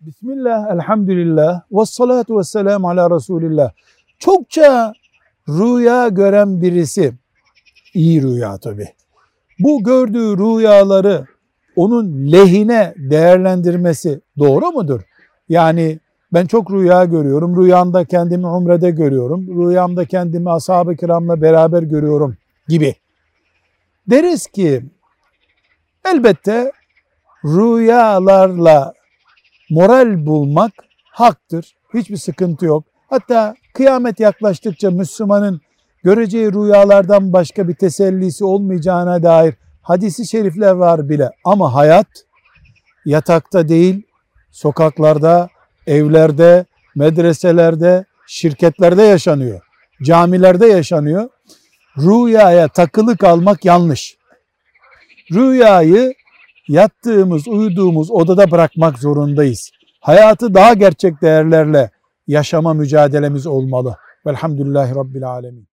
Bismillah, elhamdülillah, ve salatu ve selamu ala Resulillah. Çokça rüya gören birisi, iyi rüya tabi. Bu gördüğü rüyaları onun lehine değerlendirmesi doğru mudur? Yani ben çok rüya görüyorum, rüyamda kendimi umrede görüyorum, rüyamda kendimi ashab-ı kiramla beraber görüyorum gibi. Deriz ki elbette rüyalarla moral bulmak haktır. Hiçbir sıkıntı yok. Hatta kıyamet yaklaştıkça Müslümanın göreceği rüyalardan başka bir tesellisi olmayacağına dair hadisi şerifler var bile. Ama hayat yatakta değil, sokaklarda, evlerde, medreselerde, şirketlerde yaşanıyor. Camilerde yaşanıyor. Rüyaya takılı kalmak yanlış. Rüyayı yattığımız, uyuduğumuz odada bırakmak zorundayız. Hayatı daha gerçek değerlerle yaşama mücadelemiz olmalı. Velhamdülillahi Rabbil Alemin.